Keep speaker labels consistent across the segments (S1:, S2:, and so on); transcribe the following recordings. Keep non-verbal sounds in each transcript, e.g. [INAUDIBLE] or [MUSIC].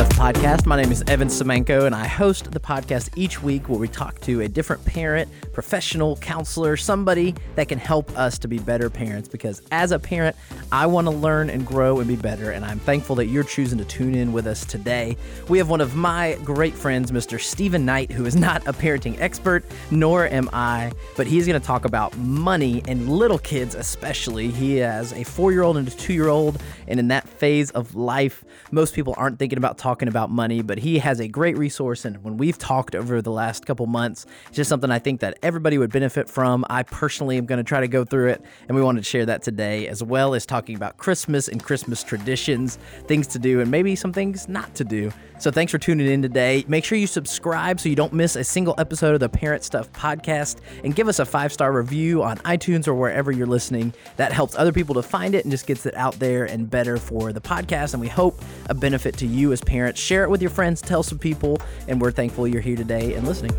S1: Stuff podcast. My name is Evan Semenko, and I host the podcast each week where we talk to a different parent, professional, counselor, somebody that can help us to be better parents. Because as a parent, I want to learn and grow and be better, and I'm thankful that you're choosing to tune in with us today. We have one of my great friends, Mr. Stephen Knight, who is not a parenting expert, nor am I, but he's going to talk about money and little kids, especially. He has a four year old and a two year old, and in that phase of life, most people aren't thinking about talking about money, but he has a great resource. And when we've talked over the last couple months, it's just something I think that everybody would benefit from. I personally am going to try to go through it, and we wanted to share that today, as well as talking about Christmas and Christmas traditions, things to do, and maybe some things not to do. So thanks for tuning in today. Make sure you subscribe so you don't miss a single episode of the Parent Stuff podcast, and give us a five star review on iTunes or wherever you're listening. That helps other people to find it and just gets it out there and better for the podcast. And we hope a benefit to you as parents. Share it with your friends, tell some people, and we're thankful you're here today and listening.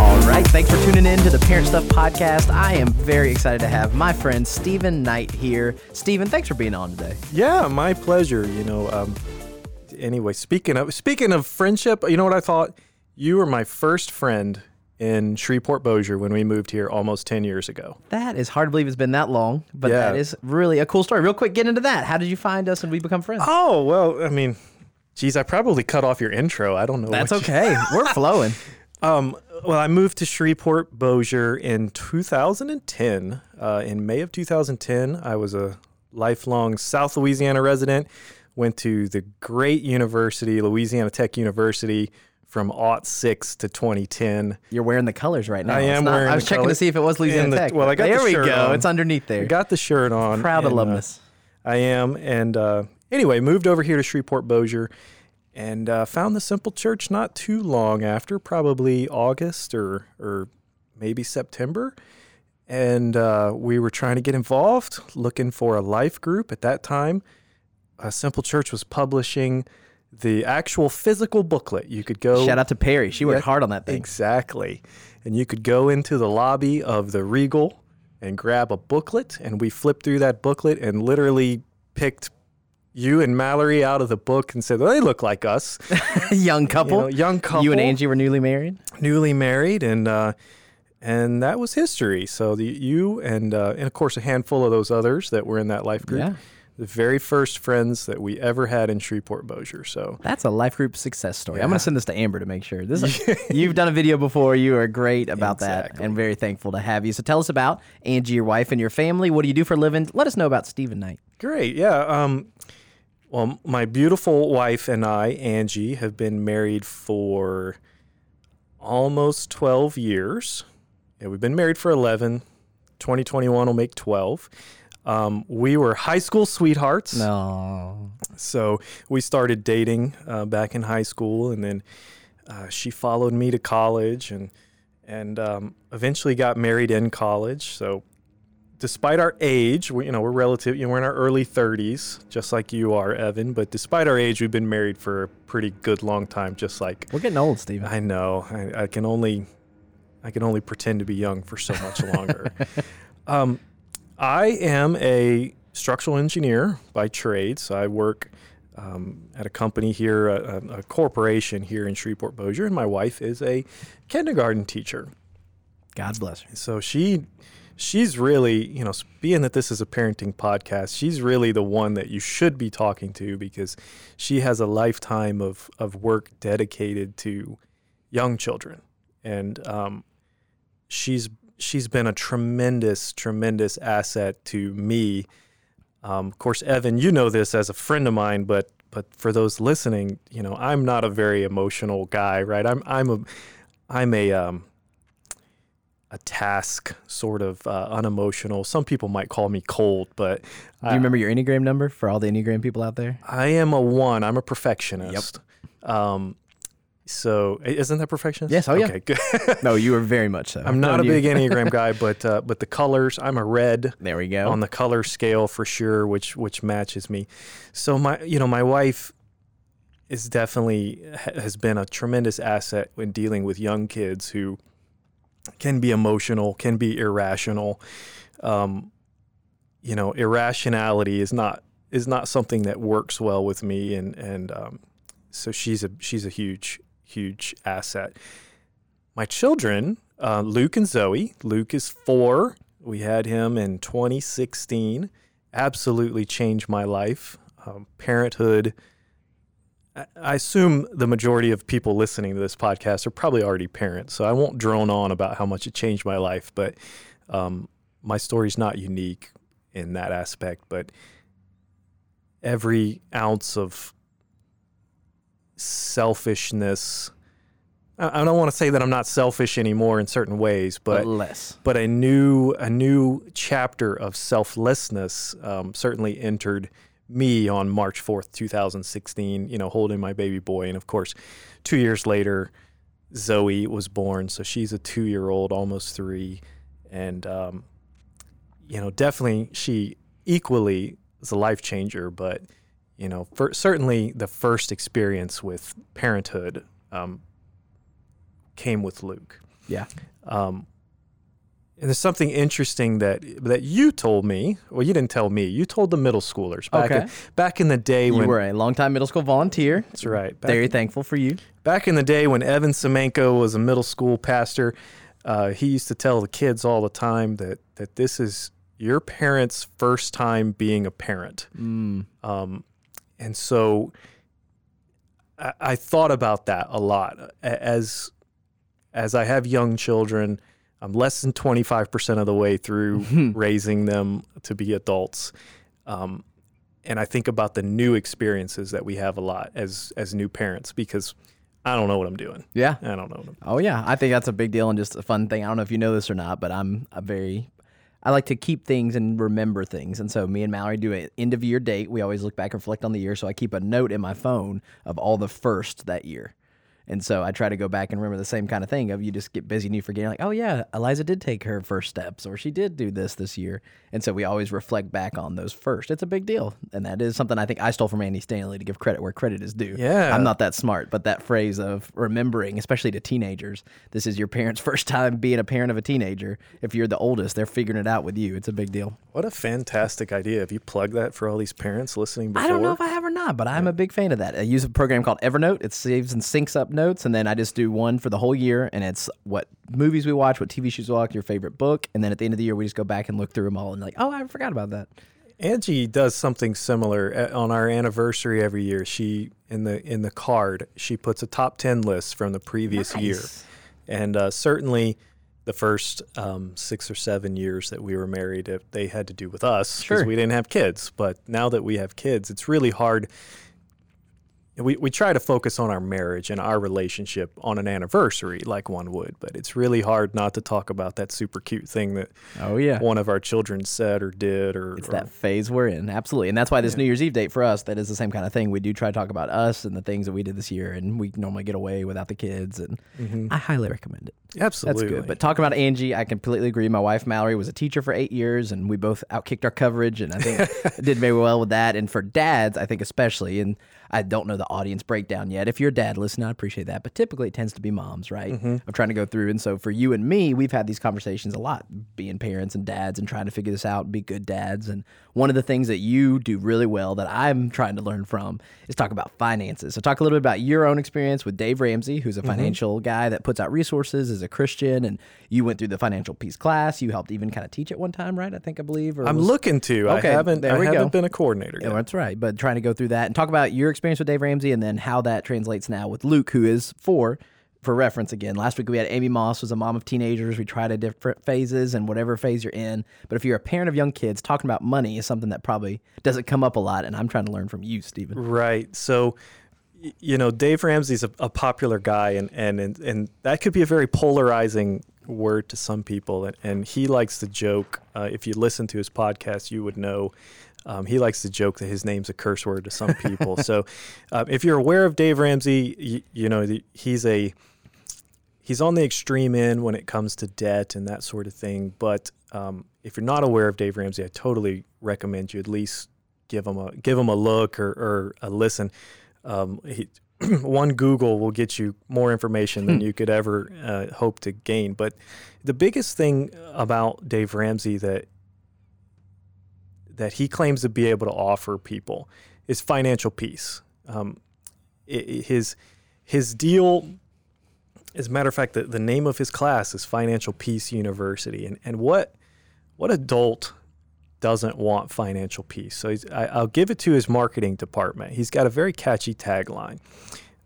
S1: All right, thanks for tuning in to the Parent Stuff podcast. I am very excited to have my friend Stephen Knight here. Stephen, thanks for being on today.
S2: Yeah, my pleasure. You know, um, anyway, speaking of speaking of friendship, you know what I thought? You were my first friend in Shreveport Bossier when we moved here almost 10 years ago.
S1: That is hard to believe it's been that long, but
S2: Yeah.
S1: that is really a cool story. Real quick, get into that. How did you find us and we become friends?
S2: Oh, well, I mean, geez, I probably cut off your intro. I don't know.
S1: That's
S2: what you-
S1: okay. [LAUGHS] We're flowing.
S2: Um, well, I moved to Shreveport Bossier in 2010. Uh, in May of 2010, I was a lifelong South Louisiana resident. Went to the great university, Louisiana Tech University, from aught six to 2010.
S1: You're wearing the colors right now.
S2: I am
S1: not-
S2: wearing
S1: I was checking to see if it was Louisiana
S2: the-
S1: Tech.
S2: well, I got
S1: there
S2: the
S1: we go.
S2: on.
S1: It's underneath there.
S2: I got the shirt on.
S1: Proud
S2: and, uh,
S1: alumnus.
S2: I am. And uh, anyway, moved over here to Shreveport Bossier and uh, found the Simple Church not too long after, probably August or, or maybe September. And uh, we were trying to get involved, looking for a life group. At that time, uh, Simple Church was publishing the actual physical booklet. You could go.
S1: Shout out to Perry. She worked
S2: Yeah,
S1: hard on that thing.
S2: Exactly. And you could go into the lobby of the Regal and grab a booklet, and we flipped through that booklet and literally picked you and Mallory out of the book and said, well, they look like us. [LAUGHS]
S1: Young
S2: You
S1: couple.
S2: know, young couple.
S1: You and Angie were newly married.
S2: Newly married, and uh, and that was history. So the, you and uh, and of course a handful of those others that were in that life group.
S1: Yeah.
S2: The very first friends that we ever had in Shreveport Bossier. So
S1: That's a life group success story. I'm going to send this to Amber to make sure. This is, [LAUGHS] you've done a video before. You are great about that and very thankful to have you. So tell us about Angie, your wife, and your family. What do you do for a living? Let us know about Stephen Knight.
S2: Great. Yeah. Um, well, my beautiful wife and I, Angie, have been married for almost 12 years. Yeah, we've been married for 11. 2021 will make 12. Um, we were high school sweethearts.
S1: No.
S2: So we started dating uh, back in high school, and then uh, she followed me to college, and and um, eventually got married in college. So despite our age, we, you know, we're relative, you know, we're in our early 30s, just like you are, Evan. But despite our age, we've been married for a pretty good long time. Just like
S1: We're getting old, Stephen.
S2: I know, I, I can only, I can only pretend to be young for so much longer. [LAUGHS] um, I am a structural engineer by trade, so I work um, at a company here, a, a, corporation here in Shreveport Bossier, and my wife is a kindergarten teacher.
S1: God bless her.
S2: So she, she's really, you know, being that this is a parenting podcast, she's really the one that you should be talking to because she has a lifetime of of work dedicated to young children, and um, she's she's been a tremendous, tremendous asset to me. Um, of course, Evan, you know this as a friend of mine, but but for those listening, you know, I'm not a very emotional guy, right? I'm I'm a I'm a um, a task sort of uh, unemotional. Some people might call me cold, but
S1: Do you remember your Enneagram number for all the Enneagram people out there?
S2: I am a one. I'm a perfectionist. Um, so isn't that perfectionist?
S1: Yes, oh, yeah.
S2: Okay, good.
S1: No, you [LAUGHS] are very much so.
S2: I'm not a big Enneagram guy, but uh, but the colors, I'm a red
S1: There we go.
S2: on the color scale for sure, which which matches me. So my you know my wife is definitely has been a tremendous asset when dealing with young kids who can be emotional, can be irrational. Um, you know, irrationality is not is not something that works well with me, and and um, so she's a she's a huge huge asset. My children, uh, Luke and Zoe. Luke is four. We had him in 2016. Absolutely changed my life. Um, parenthood. I- assume the majority of people listening to this podcast are probably already parents, so I won't drone on about how much it changed my life. But um, my story's not unique in that aspect. But every ounce of selfishness. I I don't want to say that I'm not selfish anymore in certain ways,
S1: but
S2: but
S1: less.
S2: but a new a new chapter of selflessness um, certainly entered me on March 4th, 2016. You know, holding my baby boy, and of course, two years later, Zoe was born. So she's a two year old, almost three, and um, you know, definitely she equally is a life changer. But you know, for, certainly the first experience with parenthood um, came with Luke.
S1: Yeah.
S2: Um, and there's something interesting that that you told me. Well, you didn't tell me. You told the middle schoolers back
S1: Okay.
S2: in, back in the day
S1: You
S2: when.
S1: You were a longtime middle school volunteer.
S2: that's right. Back,
S1: Very thankful for you.
S2: back in the day when Evan Semenko was a middle school pastor, uh, he used to tell the kids all the time that that this is your parents' first time being a parent.
S1: Mm.
S2: Um, and so I, I thought about that a lot as as I have young children. I'm less than 25% of the way through [LAUGHS] raising them to be adults. Um, and I think about the new experiences that we have a lot as as new parents because I don't know what I'm doing.
S1: Yeah.
S2: I don't know. What I'm,
S1: Oh yeah, I think that's a big deal and just a fun thing. I don't know if you know this or not, but I'm a very I like to keep things and remember things. And so me and Mallory do an end of year date. We always look back and reflect on the year. So I keep a note in my phone of all the first that year. And so I try to go back and remember the same kind of thing of you just get busy and you forget like, oh yeah, Eliza did take her first steps or she did do this this year. And so we always reflect back on those first. It's a big deal. And that is something I think I stole from Andy Stanley to give credit where credit is due.
S2: Yeah.
S1: I'm not that smart, but that phrase of remembering, especially to teenagers, this is your parents' [LAUGHS] first time being a parent of a teenager. If you're the oldest, they're figuring it out with you. It's a big deal.
S2: what a fantastic idea! If you plug that for all these parents listening before,
S1: I don't know if I have or not, but I'm a big fan of that. I use a program called Evernote. It saves and syncs up notes, and then I just do one for the whole year, and it's what movies we watch, what TV shows we watch, your favorite book, and then at the end of the year we just go back and look through them all and like, oh, I forgot about that.
S2: Angie does something similar Uh, on our anniversary every year. She in the in the card she puts a top ten list from the previous year, and uh, certainly the first um, six or seven years that we were married, they had to do with us because
S1: Sure.
S2: we didn't have kids. But now that we have kids, it's really hard. We, we try to focus on our marriage and our relationship on an anniversary like one would, but it's really hard not to talk about that super cute thing that
S1: Oh yeah.
S2: one of our children said or did or,
S1: It's
S2: or
S1: that phase we're in, absolutely, and that's why this New Year's Eve date for us that is the same kind of thing. We do try to talk about us and the things that we did this year, and we normally get away without the kids, and mm-hmm. I highly recommend it.
S2: Absolutely, that's
S1: good. But talking about Angie, I completely agree. My wife Mallory was a teacher for eight years, and we both outkicked our coverage, and I think [LAUGHS] did very well with that. And for dads, I think especially, and I don't know the audience breakdown yet. If you're a dad, listen, I appreciate that. But typically, it tends to be moms, right? Mm-hmm. I'm trying to go through, and so for you and me, we've had these conversations a lot, being parents and dads, and trying to figure this out and be good dads. And one of the things that you do really well that I'm trying to learn from is talk about finances. So talk a little bit about your own experience with Dave Ramsey, who's a mm-hmm. financial guy that puts out resources as a Christian, and you went through the financial peace class. You helped even kind of teach at one time, right? I think I believe. Or
S2: I'm
S1: was-
S2: looking to.
S1: Okay,
S2: I haven't.
S1: there
S2: I
S1: we
S2: haven't
S1: go.
S2: been a coordinator
S1: Yeah, that's right. But trying to go through that and talk about your experience with Dave Ramsey and then how that translates now with Luke, who is four. For reference again, last week we had Amy Moss was a mom of teenagers. We tried at different phases and whatever phase you're in. But if you're a parent of young kids, talking about money is something that probably doesn't come up a lot. And I'm trying to learn from you, Stephen.
S2: Right. So, you know, Dave Ramsey's a, a popular guy, and, and and and that could be a very polarizing word to some people. And, and he likes to joke. Uh, if you listen to his podcast, you would know. Um, he likes to joke that his name's a curse word to some people. so, uh, [LAUGHS] if you're aware of Dave Ramsey, you, you know the, he's a he's on the extreme end when it comes to debt and that sort of thing. But um, if you're not aware of Dave Ramsey, I totally recommend you at least give him a give him a look or, or a listen. Um, he, [CLEARS THROAT] one Google will get you more information than you could ever uh, hope to gain. But the biggest thing about Dave Ramsey that that he claims to be able to offer people is financial peace. Um, i- i- his his deal, as a matter of fact, the, the name of his class is Financial Peace University, and and what what adult doesn't want financial peace? So he's, I, I'll give it to his marketing department. He's got a very catchy tagline,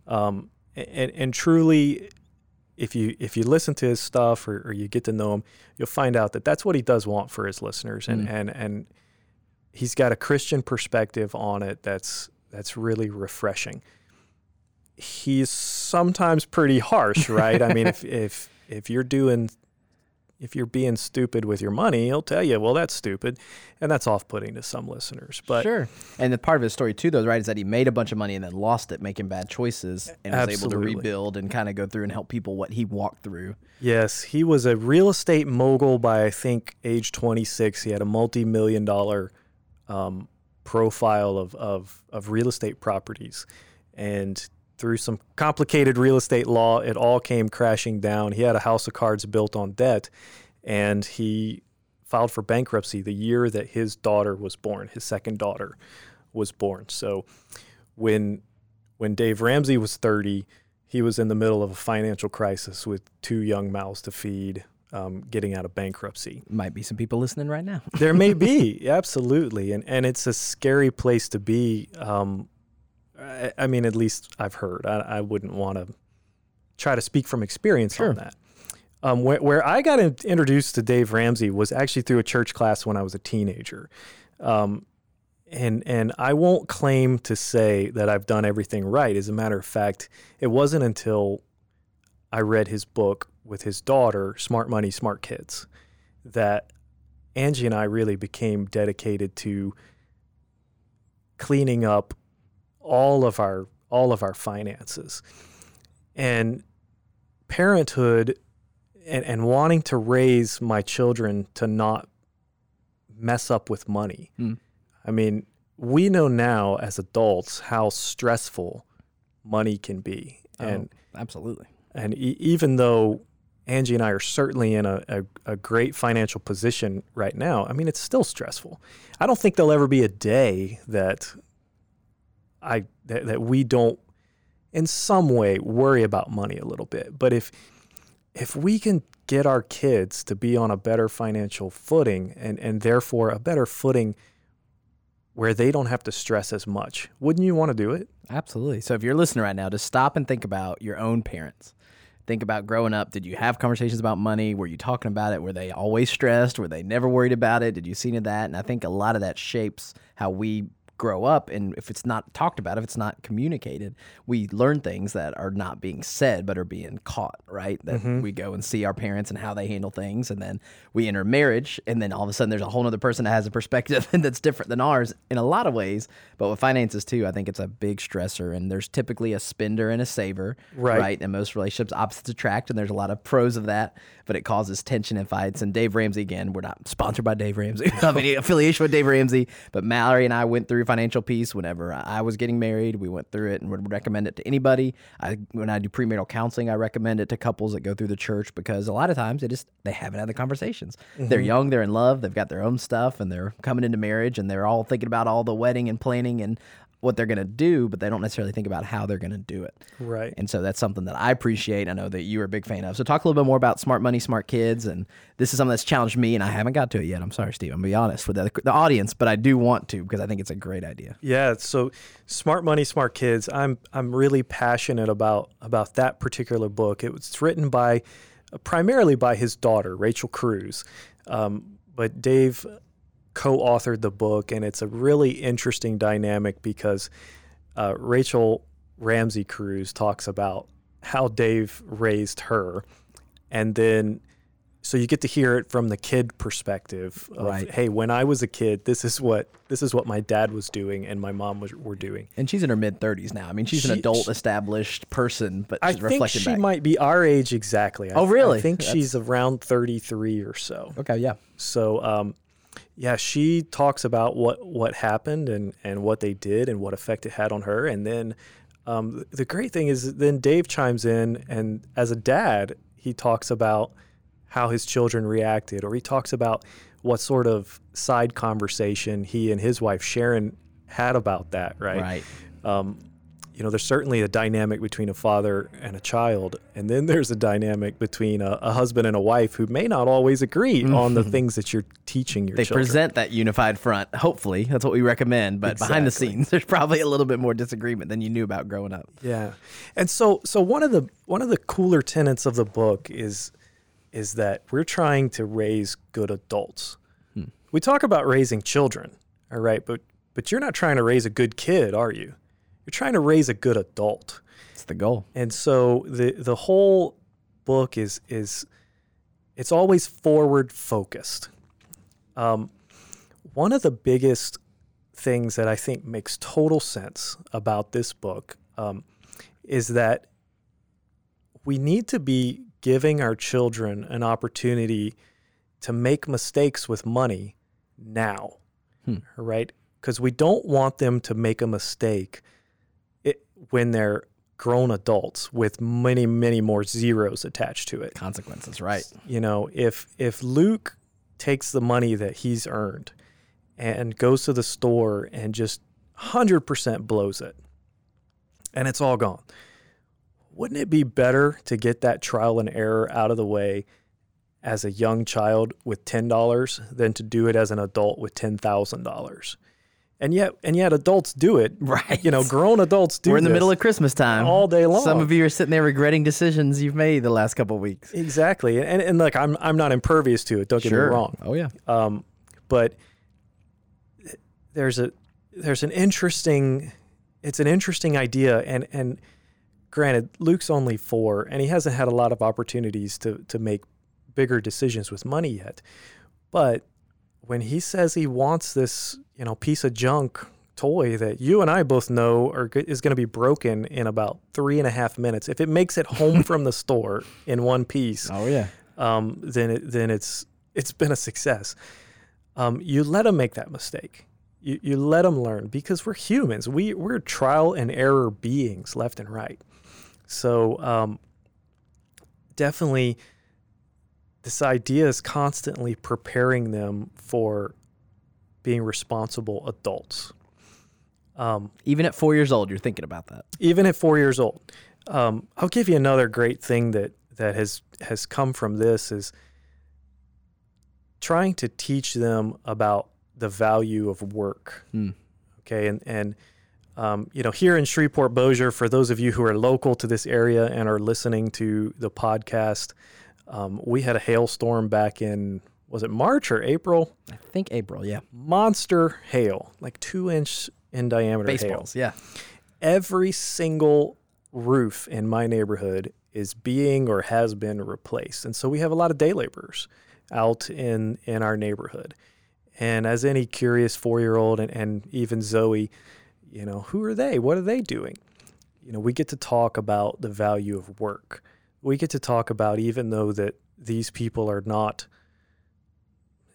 S2: um, and and truly. If you if you listen to his stuff or, or you get to know him, you'll find out that that's what he does want for his listeners, and
S1: Mm.
S2: and and he's got a Christian perspective on it that's that's really refreshing. He's sometimes pretty harsh, right? I mean, if [LAUGHS] if if you're doing if you're being stupid with your money, he'll tell you, "Well, that's stupid," and that's off-putting to some listeners. But
S1: sure. And the part of his story too, though, right, is that he made a bunch of money and then lost it making bad choices, and was able to rebuild and kind of go through and help people what he walked through.
S2: yes, he was a real estate mogul by I think age 26. He had a multi-million dollar um, profile of, of of real estate properties, and through some complicated real estate law, it all came crashing down. He had a house of cards built on debt, and he filed for bankruptcy the year that his daughter was born. His second daughter was born. So when when Dave Ramsey was 30, he was in the middle of a financial crisis with two young mouths to feed, um, getting out of bankruptcy.
S1: Might be some people listening right now.
S2: There may be, [LAUGHS] absolutely, and and it's a scary place to be. Um, I, I mean, at least I've heard. I, I wouldn't want to try to speak from experience
S1: Sure.
S2: on that. Um, where, where I got in- introduced to Dave Ramsey was actually through a church class when I was a teenager. Um, and and I won't claim to say that I've done everything right. As a matter of fact, it wasn't until I read his book with his daughter, Smart Money, Smart Kids, that Angie and I really became dedicated to cleaning up all of our all of our finances. And parenthood and, and wanting to raise my children to not mess up with money.
S1: Mm.
S2: I mean, we know now as adults how stressful money can be. And
S1: oh, absolutely.
S2: and e- even though Angie and I are certainly in a, a, a great financial position right now, I mean, it's still stressful. I don't think there'll ever be a day that I that, that we don't in some way worry about money a little bit. But if if we can get our kids to be on a better financial footing and, and therefore a better footing where they don't have to stress as much, wouldn't you want to do it?
S1: Absolutely. So if you're listening right now, just stop and think about your own parents. Think about growing up. Did you have conversations about money? Were you talking about it? Were they always stressed? Were they never worried about it? Did you see any of that? And I think a lot of that shapes how we grow up. And if it's not talked about, if it's not communicated, we learn things that are not being said but are being caught, right? That mm-hmm. we go and see our parents and how they handle things. And then we enter marriage. And then all of a sudden there's a whole other person that has a perspective [LAUGHS] that's different than ours in a lot of ways. But with finances too, I think it's a big stressor. And there's typically a spender and a saver,
S2: Right.
S1: right? In most relationships, opposites attract. And there's a lot of pros of that, but it causes tension and fights. And Dave Ramsey, again, we're not sponsored by Dave Ramsey. [LAUGHS] Have any affiliation with Dave Ramsey, but Mallory and I went through financial peace, whenever I was getting married. We went through it and would recommend it to anybody. I when I do premarital counseling, I recommend it to couples that go through the church because a lot of times they just they haven't had the conversations. They're mm-hmm. young, they're in love, they've got their own stuff, and they're coming into marriage and they're all thinking about all the wedding and planning and what they're going to do, but they don't necessarily think about how they're going to do it.
S2: Right.
S1: And so that's something that I appreciate. I know that you are a big fan of. So talk a little bit more about smart money, smart kids, and this is something that's challenged me, and I haven't got to it yet. I'm sorry, Steve. I'm gonna be honest with the, the audience, but I do want to because I think it's a great idea.
S2: Yeah, so smart money, smart kids. I'm I'm really passionate about about that particular book. It was written by primarily by his daughter Rachel Cruz, um, but Dave co-authored the book, and it's a really interesting dynamic because uh, Rachel Ramsey Cruz talks about how Dave raised her, and then so you get to hear it from the kid perspective of
S1: Right.
S2: hey when i was a kid this is what this is what my dad was doing and my mom was were doing
S1: And she's in her mid 30s now. I mean, she's an adult,
S2: she-
S1: established person, but
S2: i think she
S1: back.
S2: might be our age exactly I-
S1: Oh, really?
S2: i think
S1: That's-
S2: she's around 33 or so
S1: Okay, yeah.
S2: so um yeah she talks about what what happened and and what they did and what effect it had on her and then um, the great thing is then dave chimes in and as a dad he talks about how his children reacted or he talks about what sort of side conversation he and his wife Sharon had about that, right?
S1: Right.
S2: Um, you know, there's certainly a dynamic between a father and a child, and then there's a dynamic between a, a husband and a wife who may not always agree mm-hmm. on the things that you're teaching your
S1: They
S2: children.
S1: present that unified front. Hopefully, that's what we recommend. But behind the scenes, [LAUGHS] there's probably a little bit more disagreement than you knew about growing up.
S2: Yeah, and so so one of the one of the cooler tenets of the book is is that we're trying to raise good adults. Hmm. We talk about raising children, all right, but but you're not trying to raise a good kid, are you? You're trying to raise a good adult.
S1: It's the goal.
S2: And so the the whole book is is it's always forward focused. Um, one of the biggest things that I think makes total sense about this book um, is that we need to be giving our children an opportunity to make mistakes with money now,
S1: Hmm.
S2: right? Because we don't want them to make a mistake when they're grown adults with many, many more zeros attached to it.
S1: Consequences, right?
S2: You know, if if Luke takes the money that he's earned and goes to the store and just 100% blows it and it's all gone. Wouldn't it be better to get that trial and error out of the way as a young child with $10 than to do it as an adult with $10,000? And yet and yet adults do it. [LAUGHS]
S1: Right.
S2: You know, grown adults do it.
S1: We're in the middle of Christmas time.
S2: all day long.
S1: Some of you are sitting there regretting decisions you've made the last couple of weeks.
S2: Exactly. And and like I'm I'm not impervious to it, don't get me wrong.
S1: Oh yeah.
S2: Um, but there's a there's an interesting it's an interesting idea and and granted Luke's only 4 and he hasn't had a lot of opportunities to to make bigger decisions with money yet. But when he says he wants this, you know, piece of junk toy that you and I both know are is going to be broken in about three and a half minutes, if it makes it home [LAUGHS] from the store in one piece,
S1: Oh yeah.
S2: um, then it, then it's it's been a success. Um, you let them make that mistake. You, you let them learn because we're humans. We we're trial and error beings, left and right. So um, definitely, this idea is constantly preparing them for being responsible adults. Um,
S1: Even at four years old, you're thinking about that.
S2: even at four years old. Um, I'll give you another great thing that that has has come from this is trying to teach them about the value of work.
S1: Hmm.
S2: Okay, and and um, you know here in Shreveport Bossier, for those of you who are local to this area and are listening to the podcast, um, we had a hailstorm back in was it March or April?
S1: I think April. Yeah.
S2: Monster hail, like two inch in diameter hail
S1: Baseballs. Yeah.
S2: every single roof in my neighborhood is being or has been replaced. And so we have a lot of day laborers out in in our neighborhood. And as any curious four-year-old and, and even Zoe, you know, who are they? What are they doing? You know, we get to talk about the value of work. We get to talk about even though that these people are not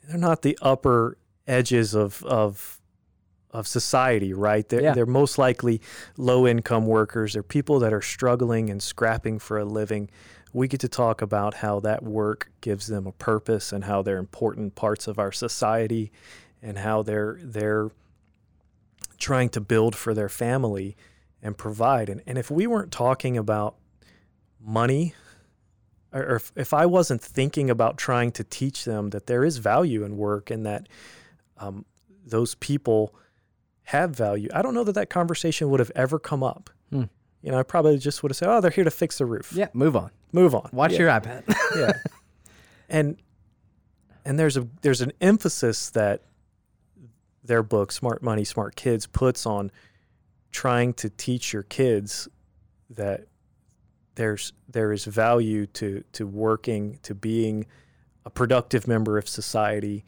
S2: they're not the upper edges of of of society, right? They're,
S1: Yeah.
S2: they're most likely low income workers. They're people that are struggling and scrapping for a living. We get to talk about how that work gives them a purpose and how they're important parts of our society and how they're they're trying to build for their family and provide. And, and if we weren't talking about money, or if, if I wasn't thinking about trying to teach them that there is value in work and that um, those people have value, I don't know that that conversation would have ever come up.
S1: Hmm.
S2: You know, I probably just would have said, "Oh, they're here to fix the roof.
S1: Yeah. Move on.
S2: Move on.
S1: Watch
S2: Yeah,
S1: your iPad. [LAUGHS]
S2: yeah." and and there's a there's an emphasis that their book, Smart Money, Smart Kids, puts on trying to teach your kids that there's there is value to to working to being a productive member of society.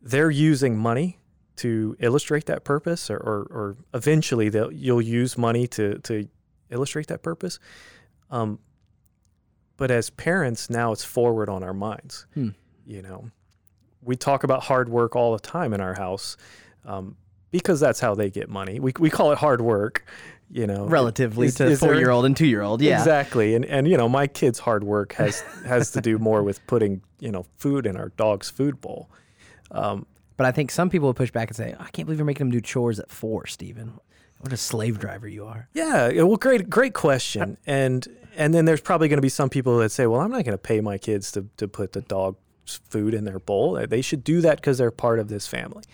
S2: They're using money to illustrate that purpose, or or, or eventually they'll you'll use money to to illustrate that purpose. Um, but as parents, now it's forward on our minds.
S1: Hmm.
S2: You know, we talk about hard work all the time in our house um, because that's how they get money. We we call it hard work. You know,
S1: Relatively
S2: Is-
S1: to
S2: is
S1: four year old and two year old. Yeah.
S2: Exactly. And and you know, my kids' hard work has [LAUGHS] has to do more with putting, you know, food in our dog's food bowl. Um,
S1: But I think some people will push back and say, "I can't believe you're making them do chores at four, Stephen. What a slave driver you are."
S2: Yeah, well, great, great question. And and then there's probably going to be some people that say, well, I'm not going to pay my kids to to put the dog's food in their bowl. They should do that because they're part of this family.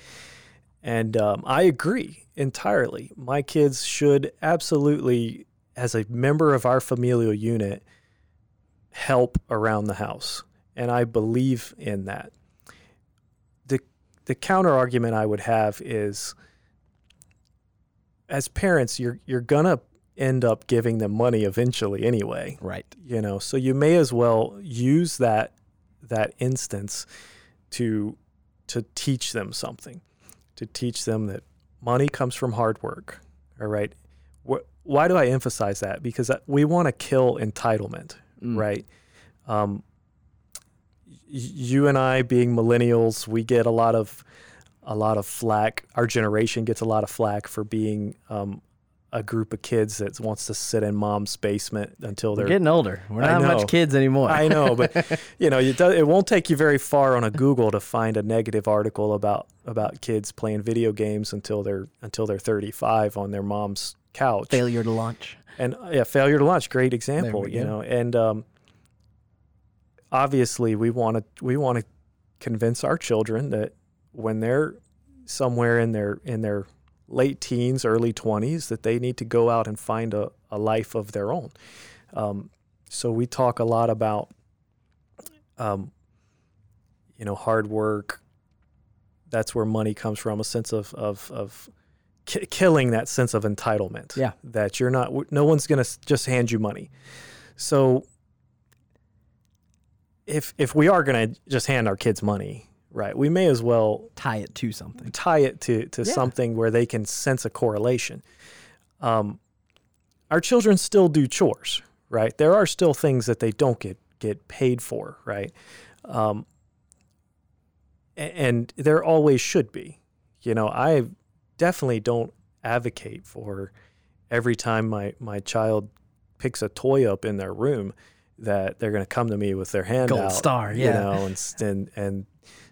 S2: And um, I agree entirely. My kids should absolutely, as a member of our familial unit, help around the house, and I believe in that. the The counter argument I would have is as parents, you're you're gonna end up giving them money eventually anyway.
S1: Right.
S2: You know, so you may as well use that that instance to to teach them something, to teach them that money comes from hard work. All right. Wh- Why do I emphasize that? Because we want to kill entitlement,
S1: Mm.
S2: right? Um, you and I, being millennials, we get a lot of a lot of flack. Our generation gets a lot of flack for being um, a group of kids that wants to sit in mom's basement until
S1: We're
S2: they're.
S1: getting older. We're not much kids anymore.
S2: I know, but [LAUGHS] you know, you do, it won't take you very far on a Google to find a negative article about about kids playing video games until they're until they're 35 on their mom's couch.
S1: Failure to launch.
S2: And yeah, failure to launch, great example. You
S1: go.
S2: know, and um, obviously we want to we want to convince our children that when they're somewhere in their in their late teens, early 20s, that they need to go out and find a, a life of their own. Um, so we talk a lot about, um, you know, hard work. That's where money comes from, a sense of of, of ki- killing that sense of entitlement.
S1: Yeah.
S2: that you're not. No one's gonna just hand you money. So if if we are gonna just hand our kids money, right, we may as well
S1: Tie it to something.
S2: tie it to, to
S1: Yeah.
S2: something where they can sense a correlation. Um, our children still do chores, right? There are still things that they don't get get paid for, right? Um, and there always should be. You know, I definitely don't advocate for every time my my child picks a toy up in their room that they're going to come to me with their hand
S1: Gold
S2: out,
S1: star,
S2: you
S1: yeah.
S2: know, and and and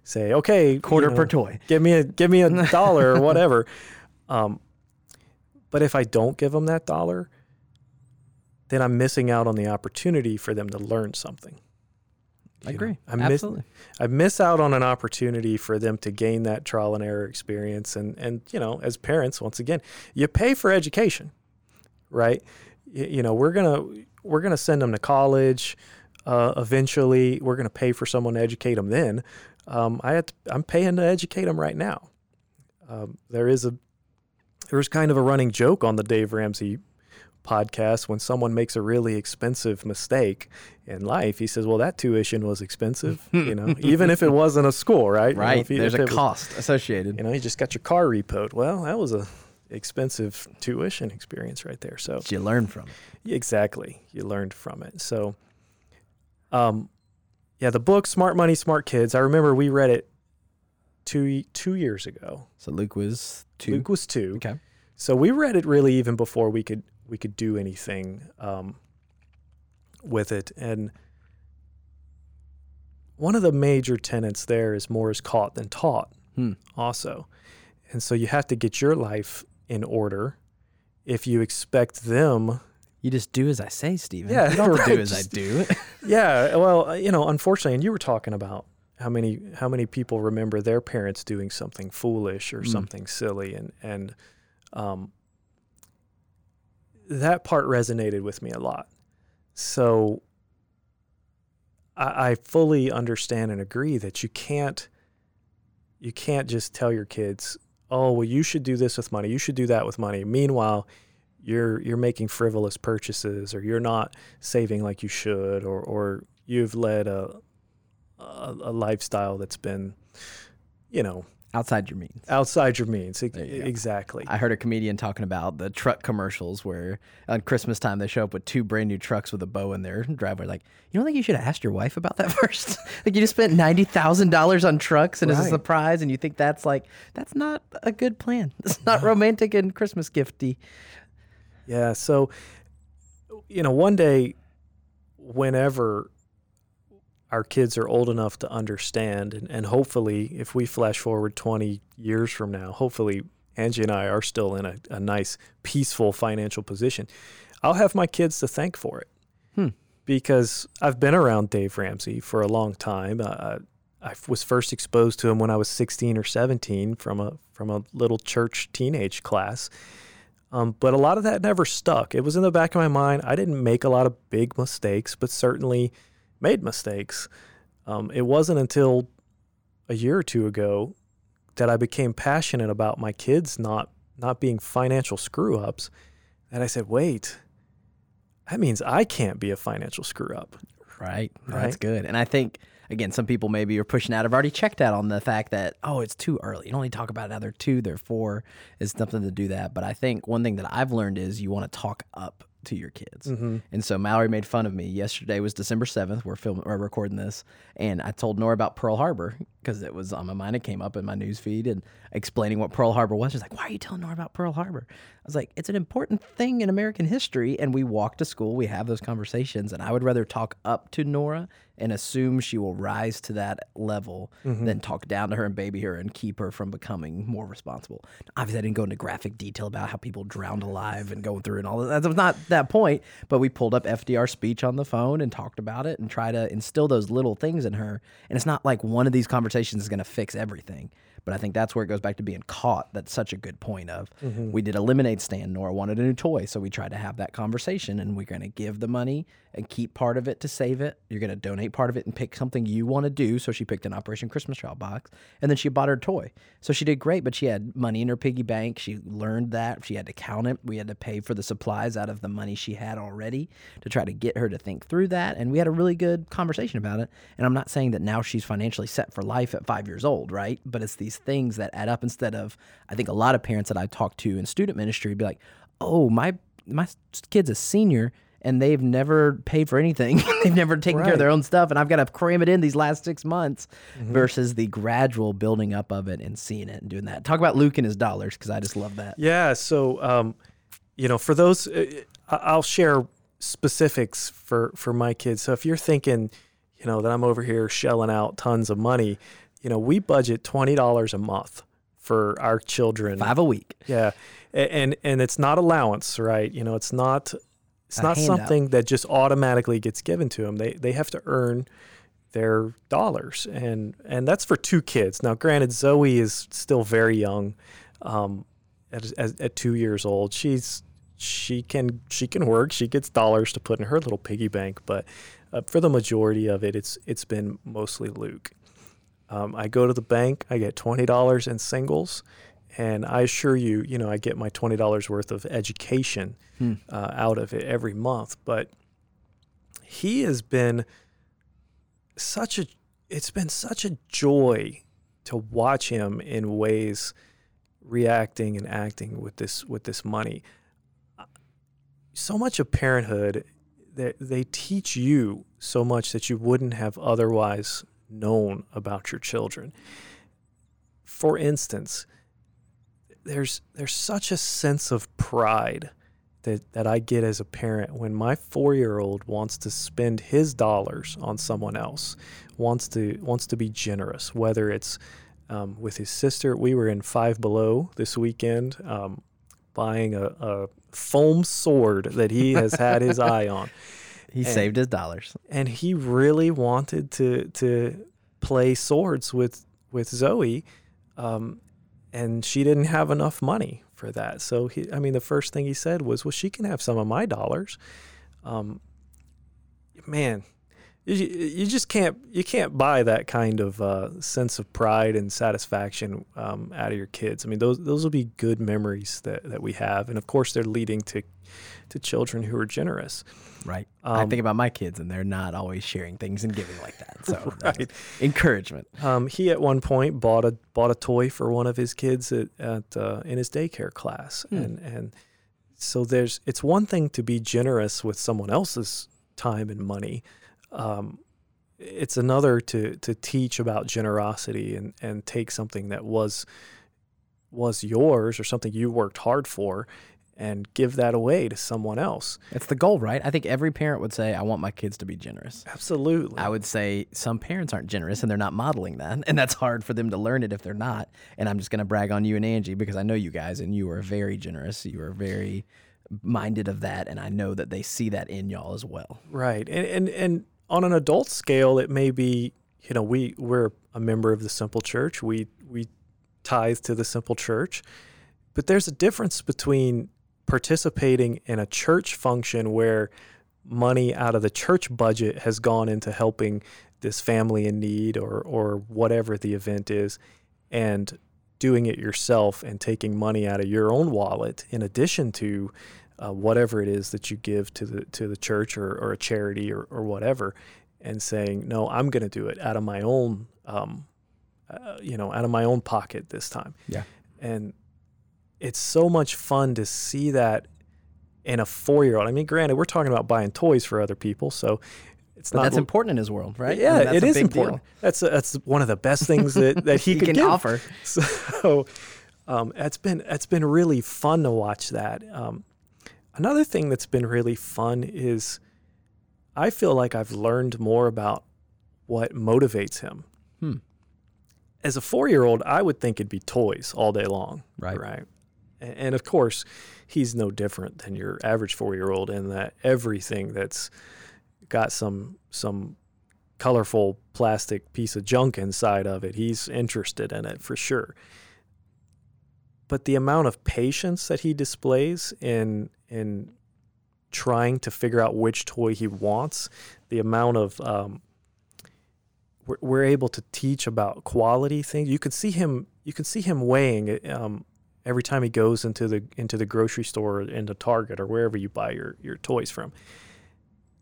S2: say, okay,
S1: Quarter
S2: you
S1: per toy.
S2: give me a give me a [LAUGHS] dollar or whatever. Um, but if I don't give them that dollar, then I'm missing out on the opportunity for them to learn something.
S1: I
S2: You know,
S1: agree.
S2: I miss
S1: Absolutely.
S2: I miss out on an opportunity for them to gain that trial and error experience. And and you know, as parents, once again, you pay for education, right? You, you know, we're gonna we're gonna send them to college. Uh, eventually, we're gonna pay for someone to educate them. Then, um, I have to, I'm paying to educate them right now. Um, there is a there's kind of a running joke on the Dave Ramsey podcast when someone makes a really expensive mistake in life he says well that tuition was expensive [LAUGHS] you know even if it wasn't a school right You know,
S1: Right.
S2: if
S1: There's
S2: if
S1: a
S2: was-
S1: cost associated.
S2: you know you just got your car repoed well that was a expensive tuition experience right there so
S1: you learn from.
S2: It exactly you learned from it so um yeah the book smart money smart kids i remember we read it two two years ago
S1: So Luke was two.
S2: luke was two
S1: Okay.
S2: so we read it really even before we could we could do anything um, with it, and one of the major tenets there is more is caught than taught.
S1: Hmm.
S2: Also, and so you have to get your life in order if you expect them.
S1: You just do as I say, Stephen.
S2: Yeah,
S1: You don't to [LAUGHS] do as I do. [LAUGHS]
S2: Yeah, well, uh, you know, unfortunately, and you were talking about how many how many people remember their parents doing something foolish or
S1: Mm.
S2: something silly, and and um, that part resonated with me a lot. So I, I fully understand and agree that you can't you can't just tell your kids, oh well, you should do this with money, you should do that with money. Meanwhile, you're you're making frivolous purchases, or you're not saving like you should, or or you've led a a, a lifestyle that's been, you know,
S1: Outside your means.
S2: outside your means.
S1: You go.
S2: Exactly.
S1: I heard a comedian talking about the truck commercials where on Christmas time they show up with two brand new trucks with a bow in their driveway. Like, you don't think you should have asked your wife about that [LAUGHS] first? like, you just spent ninety thousand dollars on trucks and it's a surprise, and you think that's like that's not a good plan. It's not romantic and Christmas gifty.
S2: Yeah. So, you know, one day, whenever our kids are old enough to understand, and, and hopefully, if we flash forward 20 years from now, hopefully Angie and I are still in a, a nice, peaceful financial position. I'll have my kids to thank for it
S1: Hmm.
S2: because I've been around Dave Ramsey for a long time. Uh, I was first exposed to him when I was 16 or 17 from a from a little church teenage class. Um, but a lot of that never stuck. It was in the back of my mind. I didn't make a lot of big mistakes, but certainly made mistakes. Um, it wasn't until a year or two ago that I became passionate about my kids not not being financial screw ups. And I said, wait, that means I can't be a financial screw up.
S1: Right. That's good. And I think again, some people maybe are pushing out. I've already checked out on the fact that oh, it's too early. You only talk about they're two, they're four. It's something to do that. But I think one thing that I've learned is you want to talk up to your kids.
S2: Mm-hmm.
S1: And so Mallory made fun of me. Yesterday was December seventh. We're filming, we're recording this, and I told Nora about Pearl Harbor because it was on my mind. It came up in my news feed and explaining what Pearl Harbor was. She's like, "Why are you telling Nora about Pearl Harbor?" I was like, "It's an important thing in American history." And we walk to school, we have those conversations, and I would rather talk up to Nora and assume she will rise to that level mm-hmm. then talk down to her and baby her and keep her from becoming more responsible. Obviously, I didn't go into graphic detail about how people drowned alive and going through and all that. That was not that point, but we pulled up FDR speech on the phone and talked about it and try to instill those little things in her. And it's not like one of these conversations is going to fix everything. But I think that's where it goes back to being caught. That's such a good point of mm-hmm. we did a lemonade stand. Nora wanted a new toy, so we tried to have that conversation, and we're going to give the money and keep part of it to save it. You're going to donate part of it and pick something you want to do. So she picked an Operation Christmas Child box, and then she bought her toy. So she did great, but she had money in her piggy bank. She learned that she had to count it. We had to pay for the supplies out of the money she had already to try to get her to think through that. And we had a really good conversation about it. And I'm not saying that now she's financially set for life at five years old, right? But it's these things that add up instead of, I think a lot of parents that I talk to in student ministry be like, oh, my, my kid's a senior and they've never paid for anything. [LAUGHS] they've never taken care of their own stuff. And I've got to cram it in these last six months versus the gradual building up of it and seeing it and doing that. Talk about Luke and his dollars because I just love that.
S2: Yeah. So, um, you know, for those, uh, I- I'll share specifics for for my kids. So if you're thinking, you know, that I'm over here shelling out tons of money, you know, we budget twenty dollars a month for our children.
S1: Five a week.
S2: Yeah, A- and and it's not allowance, right? You know, it's not it's not
S1: handout.
S2: something that just automatically gets given to them. They they have to earn their dollars, and and that's for two kids. Now, granted, Zoe is still very young, um, at, at at two years old. She's she can she can work. She gets dollars to put in her little piggy bank, but uh, for the majority of it, it's it's been mostly Luke. Um, I go to the bank, I get twenty dollars in singles, and I assure you, you know, I get my twenty dollars worth of education
S1: Hmm.
S2: uh, out of it every month. But he has been such a, it's been such a joy to watch him in ways reacting and acting with this with this money. So much of parenthood, they, they teach you so much that you wouldn't have otherwise known about your children. For instance, there's there's such a sense of pride that, that I get as a parent when my four year old wants to spend his dollars on someone else, wants to wants to be generous, whether it's um, with his sister. We were in Five Below this weekend, um, buying a, a foam sword that he has had his [LAUGHS] eye on
S1: He
S2: And-
S1: saved his dollars.
S2: and he really wanted to to play swords with with Zoe, um, and she didn't have enough money for that. So he, I mean, the first thing he said was, "Well, she can have some of my dollars." Um, man, you, you just can't you can't buy that kind of uh, sense of pride and satisfaction um, out of your kids. I mean, those those will be good memories that, that we have, and of course, they're leading to to children who are generous.
S1: Right. I
S2: Um,
S1: think about my kids and they're not always sharing things and giving like that. So [LAUGHS]
S2: Right.
S1: encouragement.
S2: Um, he at one point bought a bought a toy for one of his kids at, at uh, in his daycare class,
S1: Hmm.
S2: and and so there's it's one thing to be generous with someone else's time and money. Um, it's another to to teach about generosity and and take something that was was yours or something you worked hard for and give that away to someone else.
S1: It's the goal, right? I think every parent would say, I want my kids to be generous.
S2: Absolutely.
S1: I would say some parents aren't generous and they're not modeling that. And that's hard for them to learn it if they're not. And I'm just going to brag on you and Angie because I know you guys and you are very generous. You are very minded of that. And I know that they see that in y'all as well.
S2: Right. And, and, and on an adult scale, it may be, you know, we, we're a member of the Simple Church. We, we tithe to the Simple Church. But there's a difference between participating in a church function where money out of the church budget has gone into helping this family in need or or whatever the event is and doing it yourself and taking money out of your own wallet in addition to uh, whatever it is that you give to the to the church or, or a charity or, or whatever and saying no i'm going to do it out of my own um, uh, you know out of my own pocket this time
S1: Yeah.
S2: and it's so much fun to see that in a four year old. I mean, granted, we're talking about buying toys for other people, so it's
S1: But
S2: not.
S1: that's important in his world, right? I
S2: Yeah,
S1: mean, that's
S2: it
S1: a
S2: is
S1: big
S2: important.
S1: deal.
S2: That's that's one of the best things that, [LAUGHS] that he,
S1: He can
S2: give.
S1: offer. [LAUGHS]
S2: So um, it's been it's been really fun to watch that. Um, another thing that's been really fun is I feel like I've learned more about what motivates him.
S1: Hmm.
S2: As a four year old, I would think it'd be toys all day long.
S1: Right.
S2: Right. And of course, he's no different than your average four year old in that everything that's got some some colorful plastic piece of junk inside of it, he's interested in it for sure. But the amount of patience that he displays in in trying to figure out which toy he wants, the amount of um, we're, we're able to teach about quality things. You could see him. You could see him weighing um, every time he goes into the into the grocery store, or into Target, or wherever you buy your your toys from.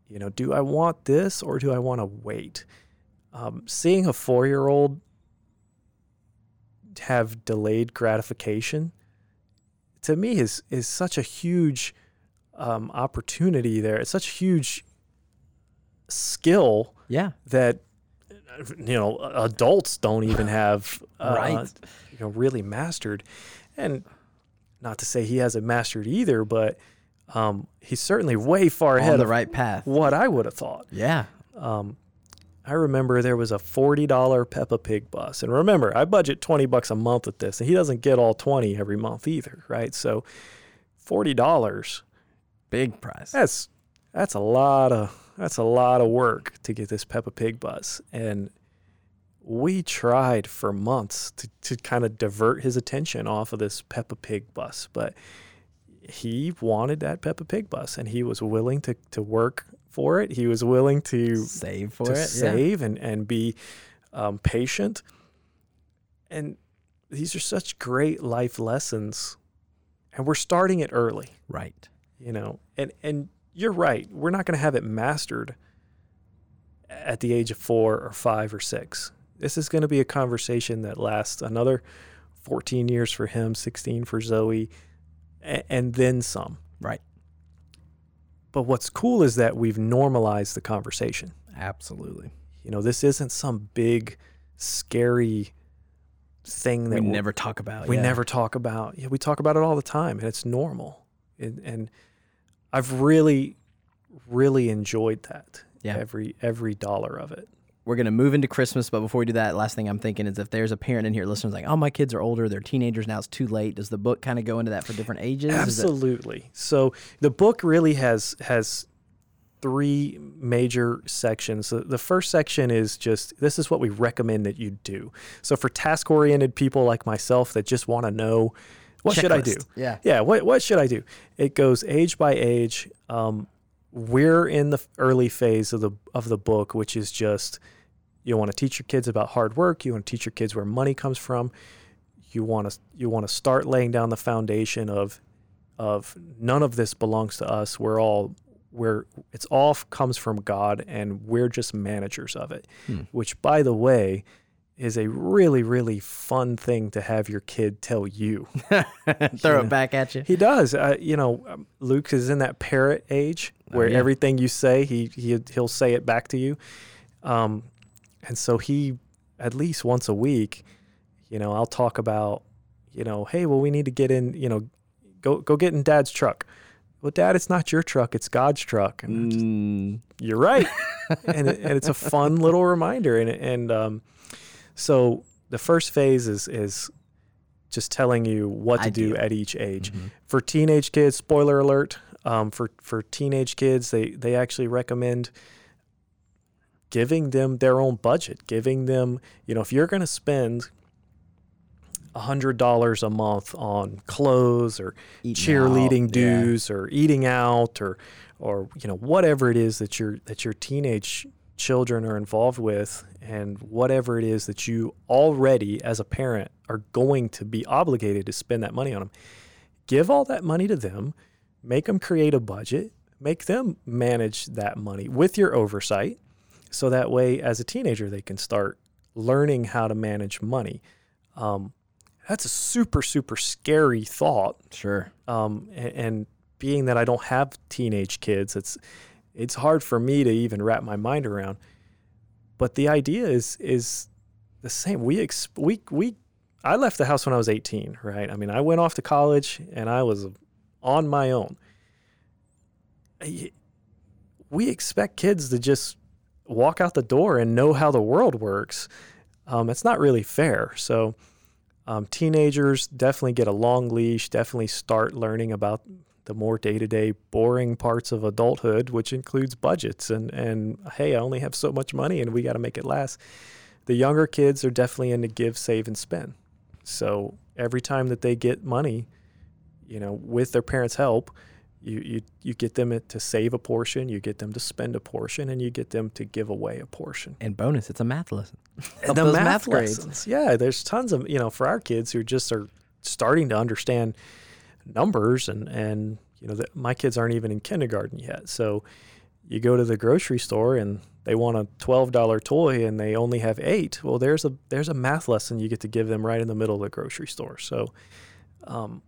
S2: You know, do I want this or do I want to wait? Um, seeing a four year old have delayed gratification to me is is such a huge um, opportunity there. It's such a huge skill
S1: Yeah.
S2: that you know adults don't even have uh,
S1: Right.
S2: you know really mastered and not to say he hasn't mastered either but um, he's certainly way far
S1: On
S2: ahead
S1: the
S2: of
S1: right path.
S2: what I would have thought
S1: Yeah.
S2: um, I remember there was a $40 Peppa Pig bus. And remember, I budget 20 bucks a month with this, and he doesn't get all 20 every month either, right? So $40,
S1: Big prize.
S2: that's that's a lot of that's a lot of work to get this Peppa Pig bus. And we tried for months to, to kind of divert his attention off of this Peppa Pig bus, but he wanted that Peppa Pig bus and he was willing to, to work for it. He was willing to
S1: Save for
S2: to
S1: it. Yeah.
S2: save and, and be um, patient. And these are such great life lessons. And we're starting it early,
S1: Right.
S2: you know. And and you're right. We're not going to have it mastered at the age of 4 or 5 or 6. This is going to be a conversation that lasts another 14 years for him, 16 for Zoe, and, and then some.
S1: Right.
S2: But what's cool is that we've normalized the conversation.
S1: Absolutely.
S2: You know, this isn't some big, scary thing that
S1: We never talk about.
S2: we
S1: yeah.
S2: never talk about. Yeah, we talk about it all the time, and it's normal. And, and I've really, really enjoyed that.
S1: Yeah.
S2: Every every dollar of it.
S1: We're gonna move into Christmas, but before we do that, last thing I'm thinking is if there's a parent in here listening, like, oh, my kids are older, they're teenagers now, it's too late. Does the book kind of go into that for different ages? Is it-
S2: Absolutely. So the book really has has three major sections. The, the first section is just this is what we recommend that you do. So for task oriented people like myself that just want to know what should I do?
S1: Yeah.
S2: Yeah, what what should I do? It goes age by age. Um, we're in the early phase of the of the book, which is just you want to teach your kids about hard work. You want to teach your kids where money comes from. You want to you want to start laying down the foundation of of none of this belongs to us. We're all we're it's all comes from God, and we're just managers of it.
S1: Hmm.
S2: Which, by the way, is a really really fun thing to have your kid tell you. [LAUGHS] [LAUGHS]
S1: Throw
S2: Yeah.
S1: it back at you.
S2: He does. Uh, you know, um, Luke is in that parrot age where
S1: Oh, yeah.
S2: everything you say, he he he'll say it back to you. Um, and so he, at least once a week, you know, I'll talk about, you know, hey, well, we need to get in, you know, go go get in dad's truck. Well, dad, it's not your truck, it's God's truck. And
S1: Mm,
S2: you're right. [LAUGHS] and, it, and it's a fun little reminder. And, and um, so the first phase is, is just telling you what to do
S1: Ideal.
S2: at each age.
S1: mhm.
S2: For teenage kids, spoiler alert, um, for, for teenage kids, they, they actually recommend giving them their own budget, giving them, you know, if you're going to spend $100 a month on clothes or
S1: Eating
S2: cheerleading
S1: out, yeah.
S2: dues or eating out or or you know whatever it is that your that your teenage children are involved with and whatever it is that you already as a parent are going to be obligated to spend that money on them give all that money to them make them create a budget make them manage that money with your oversight so that way as a teenager they can start learning how to manage money um, that's a super super scary thought
S1: Sure.
S2: um, a- and, being that I don't have teenage kids, it's it's hard for me to even wrap my mind around. But the idea is is the same. We ex- we we I left the house when I was 18, right? I mean, I went off to college and I was on my own. We expect kids to just walk out the door and know how the world works. Um, it's not really fair. So, um, teenagers definitely get a long leash, definitely start learning about the more day to day boring parts of adulthood, which includes budgets and, and hey, I only have so much money and we got to make it last. The younger kids are definitely into give, save, and spend. So every time that they get money, you know, with their parents' help, you, you, you get them to save a portion, you get them to spend a portion, and you get them to give away a portion
S1: And bonus, it's a math lesson. [LAUGHS]
S2: The math,
S1: math grades.
S2: lessons. Yeah, there's tons of you know for our kids who just are starting to understand numbers and and you know that my kids aren't even in kindergarten yet. So you go to the grocery store and they want a twelve dollar toy and they only have eight. Well, there's a there's a math lesson you get to give them right in the middle of the grocery store. So um,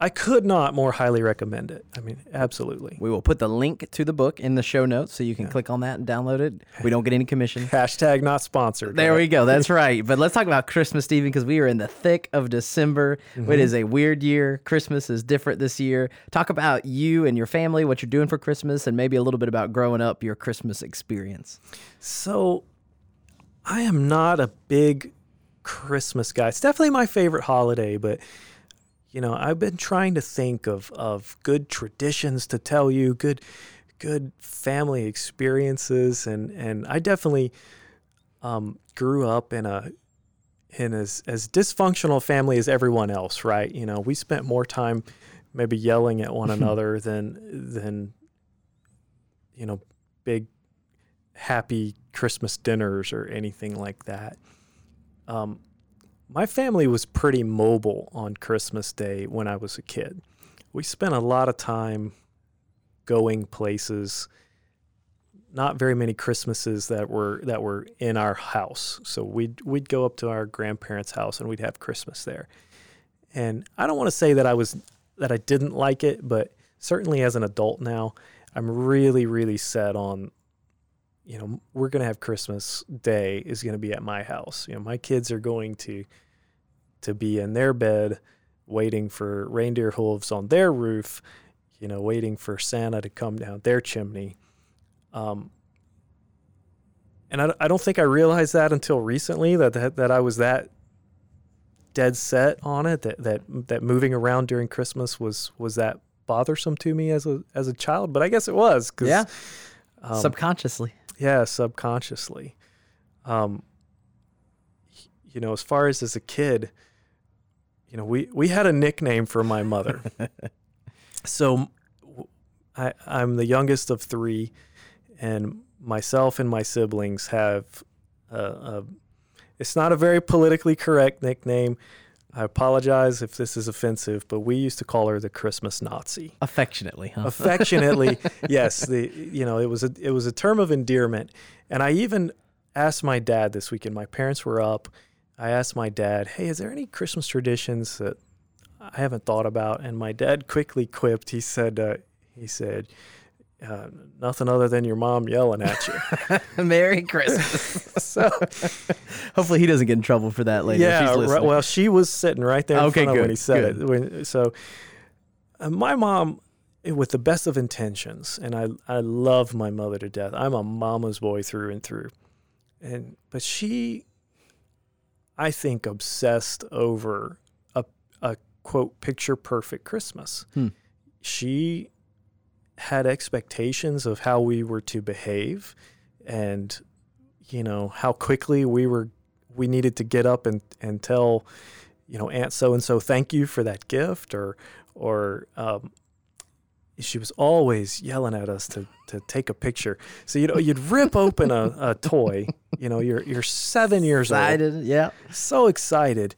S2: I could not more highly recommend it. I mean, absolutely.
S1: We will put the link to the book in the show notes so you can
S2: Yeah.
S1: click on that and download it. We don't get any commission. [LAUGHS]
S2: Hashtag not sponsored.
S1: There
S2: right?
S1: we go. That's [LAUGHS] right. But let's talk about Christmas, Stephen, because we are in the thick of December.
S2: Mm-hmm.
S1: It is a weird year. Christmas is different this year. Talk about you and your family, what you're doing for Christmas, and maybe a little bit about growing up, your Christmas experience.
S2: So I am not a big Christmas guy. It's definitely my favorite holiday, but you know, I've been trying to think of of good traditions to tell you, good good family experiences and and I definitely um, grew up in a in as as dysfunctional family as everyone else, right? You know, we spent more time maybe yelling at one [LAUGHS] another than than you know, big happy Christmas dinners or anything like that. Um, my family was pretty mobile on Christmas Day when I was a kid. We spent a lot of time going places. Not very many Christmases that were that were in our house. So we'd we'd go up to our grandparents' house and we'd have Christmas there. And I don't want to say that I was that I didn't like it, but certainly as an adult now, I'm really really set on you know, we're going to have Christmas Day is going to be at my house. You know, my kids are going to to be in their bed waiting for reindeer hooves on their roof, you know, waiting for Santa to come down their chimney. Um, and I, I don't think I realized that until recently that, that that I was that dead set on it that that that moving around during Christmas was was that bothersome to me as a as a child, but I guess it was cuz
S1: Yeah.
S2: um,
S1: Subconsciously.
S2: Yeah, subconsciously. Um, you know, as far as as a kid, you know, we we had a nickname for my mother. [LAUGHS] so, I, i'm the youngest of three, and myself and my siblings have a, a it's not a very politically correct nickname. I apologize if this is offensive, but we used to call her the Christmas Nazi.
S1: Affectionately, huh?
S2: affectionately [LAUGHS] yes the you know it was a it was a term of endearment. And i even asked my dad this weekend. My parents were up. I asked my dad hey is there any christmas traditions that i haven't thought about? And my dad quickly quipped. He said uh, he said uh, nothing other than your mom yelling at you [LAUGHS]
S1: Merry Christmas. [LAUGHS]
S2: so
S1: Hopefully, he doesn't get in trouble for that later.
S2: yeah
S1: She's
S2: right, well she was sitting right there in
S1: Okay,
S2: front of when he said
S1: good.
S2: it when, so Uh, my mom, eh, with the best of intentions, and I I love my mother to death. I'm a mama's boy through and through, and but she, I think, obsessed over a a quote picture perfect Christmas.
S1: Hmm.
S2: She had expectations of how we were to behave, and you know how quickly we were we needed to get up and and tell you know aunt so and so thank you for that gift or or um, she was always yelling at us to to take a picture so you know you'd rip open a, a toy you know you're you're seven years old.
S1: Excited, yeah.
S2: so excited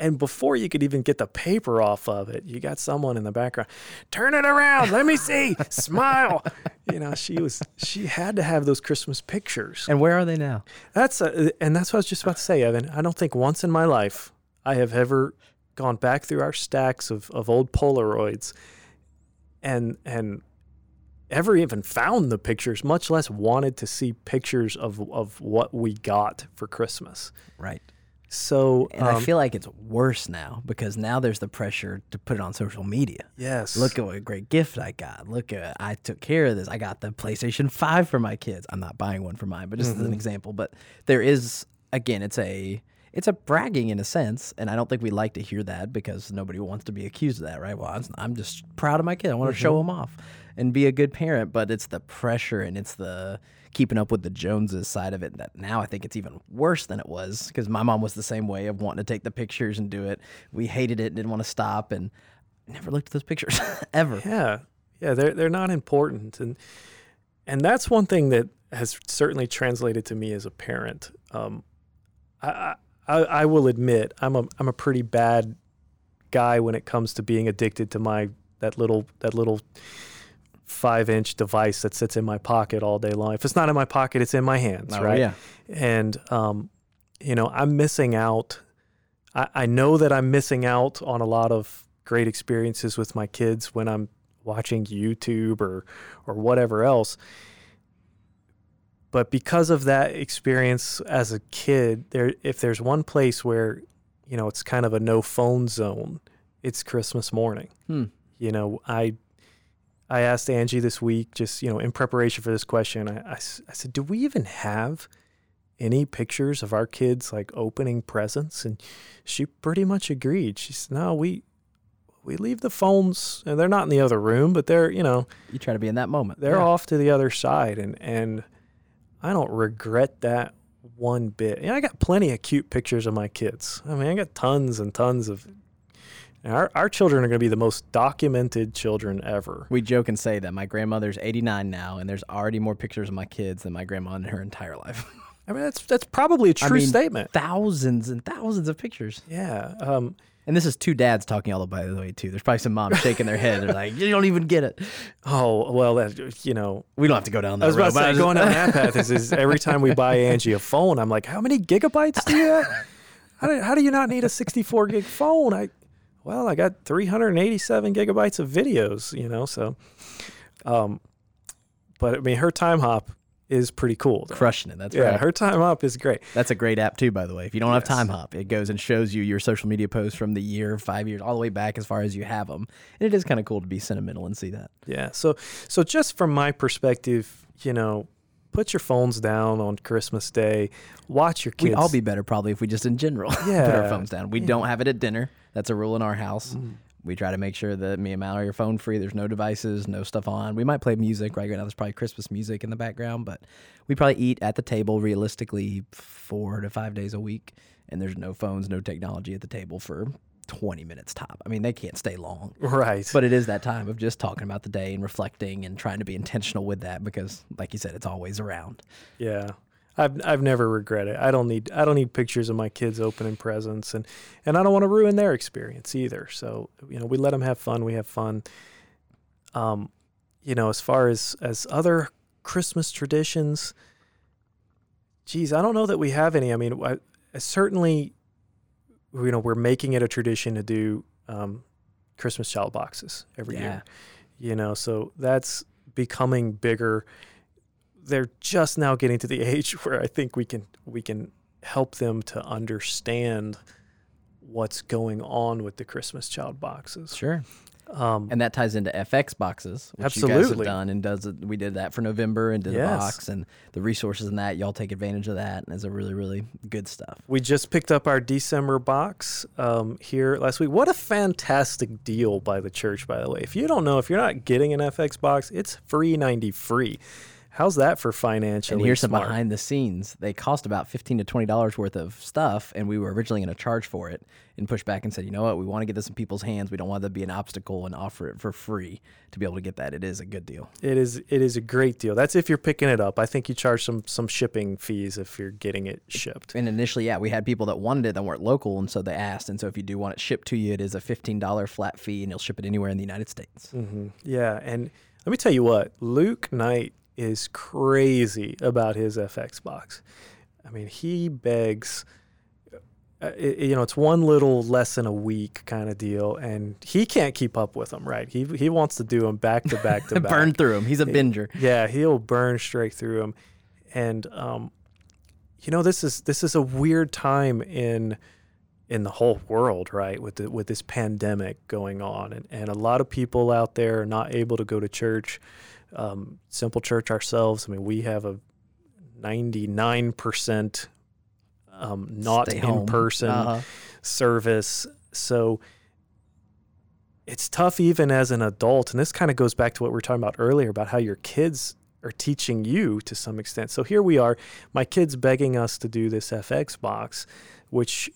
S2: and before you could even get the paper off of it, you got someone in the background. Turn it around. Let me see. [LAUGHS] Smile. You know, she was she had to have those Christmas pictures.
S1: And where are they now?
S2: That's a, and that's what I was just about to say, Evan. I don't think once in my life I have ever gone back through our stacks of, of old Polaroids and and ever even found the pictures, much less wanted to see pictures of of what we got for Christmas.
S1: Right.
S2: So
S1: And I
S2: um,
S1: feel like it's worse now because now there's the pressure to put it on social media.
S2: yes,
S1: Look at what a great gift I got. Look at I took care of this. I got the PlayStation 5 for my kids. I'm not buying one for mine, but just as
S2: Mm-hmm.
S1: an example. But there is again, it's a it's a bragging in a sense, and I don't think we like to hear that because nobody wants to be accused of that, right? Well, I'm- just proud of my kid. I want to show
S2: Mm-hmm.
S1: him off and be a good parent, but it's the pressure and it's the keeping up with the Joneses side of it that now I think it's even worse than it was because my mom was the same way of wanting to take the pictures and do it. We hated it, didn't want to stop, and never looked at those pictures [LAUGHS] ever.
S2: Yeah, yeah, they're they're not important, and and that's one thing that has certainly translated to me as a parent. Um, I, I I will admit I'm a I'm a pretty bad guy when it comes to being addicted to my that little that little five inch device that sits in my pocket all day long. If it's not in my pocket, it's in my hands,
S1: Oh,
S2: right?
S1: yeah.
S2: and um, you know i'm missing out I, I know that i'm missing out on a lot of great experiences with my kids when i'm watching youtube or or whatever else but because of that experience as a kid there if there's one place where you know it's kind of a no phone zone it's christmas morning
S1: Hmm.
S2: you know i i asked angie this week just you know in preparation for this question I I said do we even have any pictures of our kids like opening presents and she pretty much agreed she said no we we leave the phones and they're not in the other room but they're you know
S1: You try to be in that moment.
S2: they're
S1: Yeah.
S2: off to the other side and and i don't regret that one bit and i got plenty of cute pictures of my kids i mean i got tons and tons of and our, our children are going to be the most documented children ever
S1: We joke and say that my grandmother's 89 now, and there's already more pictures of my kids than my grandma in her entire life. [LAUGHS]
S2: i mean that's that's probably a true
S1: mean,
S2: statement
S1: thousands and thousands of pictures.
S2: yeah um
S1: And this is two dads talking all the by the way too. There's probably some moms shaking their head. They're like, "You don't even get it." [LAUGHS]
S2: oh well that you know
S1: We don't have to go down that
S2: I was
S1: road.
S2: to
S1: but
S2: say, going down that path is, is every time we buy Angie a phone, I'm like, how many gigabytes do you have? [LAUGHS] How do, how do you not need a 64 gig phone? I, well, I got 387 gigabytes of videos, you know, so, um, but I mean, her Timehop is pretty cool. though.
S1: crushing it. That's
S2: yeah,
S1: right.
S2: her Timehop is great.
S1: That's a great app too, by the way. If you don't have Timehop, it goes and shows you your social media posts from the year, five years, all the way back as far as you have them. And it is kind of cool to be sentimental and see that.
S2: Yeah. So so just from my perspective, you know, put your phones down on Christmas Day. Watch your kids.
S1: We'd all be better probably if we just in general [LAUGHS] put our phones down. We
S2: Yeah.
S1: don't have it at dinner. That's a rule in our house.
S2: Mm.
S1: We try to make sure that me and Mallory are phone free. There's no devices, no stuff on. We might play music right now. There's probably Christmas music in the background, but we probably eat at the table realistically four to five days a week. And there's no phones, no technology at the table for 20 minutes top. I mean, they can't stay long.
S2: right.
S1: But it is that time of just talking about the day and reflecting and trying to be intentional with that because, like you said, it's always around.
S2: Yeah. I've I've never regretted. I don't need I don't need pictures of my kids opening presents and and I don't want to ruin their experience either. So, you know, we let them have fun, we have fun. Um you know, as far as as other Christmas traditions, geez, I don't know that we have any. I mean, I, I certainly you know, we're making it a tradition to do um Christmas child boxes every
S1: Yeah.
S2: year. You know, so that's becoming bigger they're just now getting to the [LAUGHS] age where I think we can we can help them to understand what's going on with the Christmas child boxes.
S1: Sure.
S2: Um,
S1: And that ties into FX boxes, which you guys have done and does. We did that for November and did a
S2: Yes.
S1: box and the resources in that. Y'all take advantage of that, and it's a really, really good stuff.
S2: we just picked up our December box um, here last week. What a fantastic deal by the church, by the way. If you don't know, if you're not getting an FX box, it's free ninety free. How's that for financially
S1: And here's some behind the scenes. They cost about fifteen to twenty dollars worth of stuff, and we were originally going to charge for it and push back and said, you know what, we want to get this in people's hands. We don't want that to be an obstacle and offer it for free to be able to get that. It is a good deal.
S2: It is it is a great deal. That's if you're picking it up. I think you charge some some shipping fees if you're getting it shipped.
S1: And initially, yeah, we had people that wanted it that weren't local, and so they asked. And so if you do want it shipped to you, it is a fifteen dollar flat fee, and you'll ship it anywhere in the United States.
S2: hmm Yeah, and let me tell you what, Luke Knight is crazy about his FX box. I mean, he begs. Uh, it, you know, it's one little lesson a week kind of deal, and he can't keep up with them. Right? He he wants to do them back to back to [LAUGHS] back.
S1: Burn through them. He's a binger.
S2: Yeah, he'll burn straight through them, and um, you know, this is this is a weird time in in the whole world, right? With the with this pandemic going on, and and a lot of people out there are not able to go to church. Um, Simple Church ourselves. I mean, we have a ninety nine percent um, not
S1: Stay
S2: in
S1: home.
S2: person
S1: Uh-huh.
S2: service. So it's tough even as an adult. And this kind of goes back to what we were talking about earlier about how your kids are teaching you to some extent. So here we are, my kids begging us to do this FX box, which